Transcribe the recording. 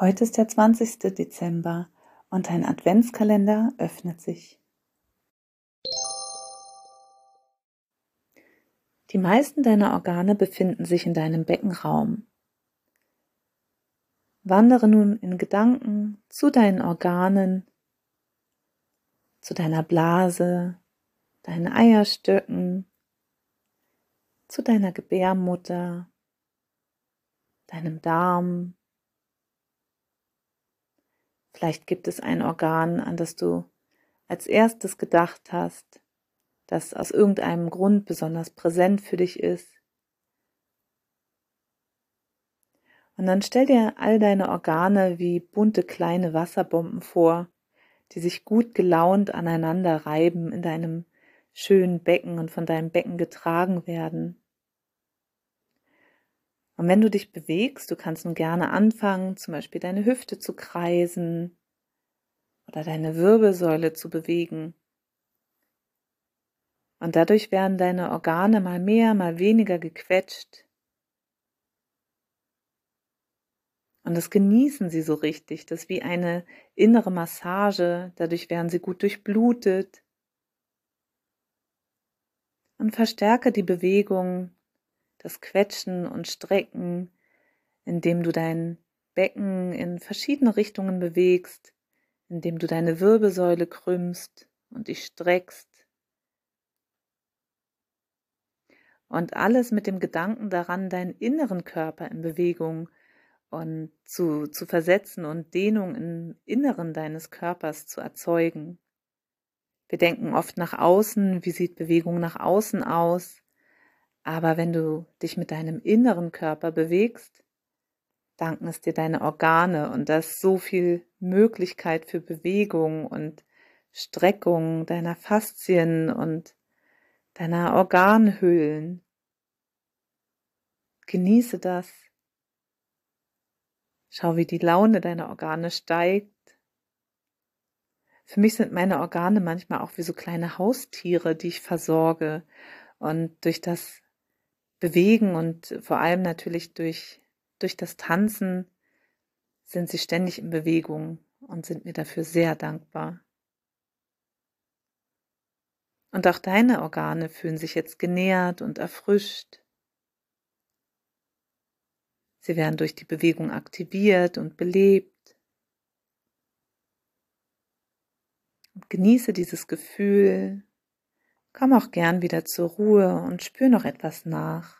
Heute ist der 20. Dezember und dein Adventskalender öffnet sich. Die meisten deiner Organe befinden sich in deinem Beckenraum. Wandere nun in Gedanken zu deinen Organen, zu deiner Blase, deinen Eierstöcken, zu deiner Gebärmutter, deinem Darm, Vielleicht gibt es ein Organ, an das du als erstes gedacht hast, das aus irgendeinem Grund besonders präsent für dich ist. Und dann stell dir all deine Organe wie bunte kleine Wasserbomben vor, die sich gut gelaunt aneinander reiben in deinem schönen Becken und von deinem Becken getragen werden. Und wenn du dich bewegst, du kannst nun gerne anfangen, zum Beispiel deine Hüfte zu kreisen oder deine Wirbelsäule zu bewegen. Und dadurch werden deine Organe mal mehr, mal weniger gequetscht. Und das genießen sie so richtig. Das ist wie eine innere Massage. Dadurch werden sie gut durchblutet. Und verstärke die Bewegung das Quetschen und Strecken, indem du dein Becken in verschiedene Richtungen bewegst, indem du deine Wirbelsäule krümmst und dich streckst. Und alles mit dem Gedanken daran, deinen inneren Körper in Bewegung und zu, zu versetzen und Dehnung im Inneren deines Körpers zu erzeugen. Wir denken oft nach außen, wie sieht Bewegung nach außen aus? Aber wenn du dich mit deinem inneren Körper bewegst, danken es dir deine Organe und das so viel Möglichkeit für Bewegung und Streckung deiner Faszien und deiner Organhöhlen. Genieße das. Schau, wie die Laune deiner Organe steigt. Für mich sind meine Organe manchmal auch wie so kleine Haustiere, die ich versorge. Und durch das bewegen und vor allem natürlich durch, durch das Tanzen sind sie ständig in Bewegung und sind mir dafür sehr dankbar. Und auch deine Organe fühlen sich jetzt genährt und erfrischt. Sie werden durch die Bewegung aktiviert und belebt. Und genieße dieses Gefühl Komm auch gern wieder zur Ruhe und spür noch etwas nach.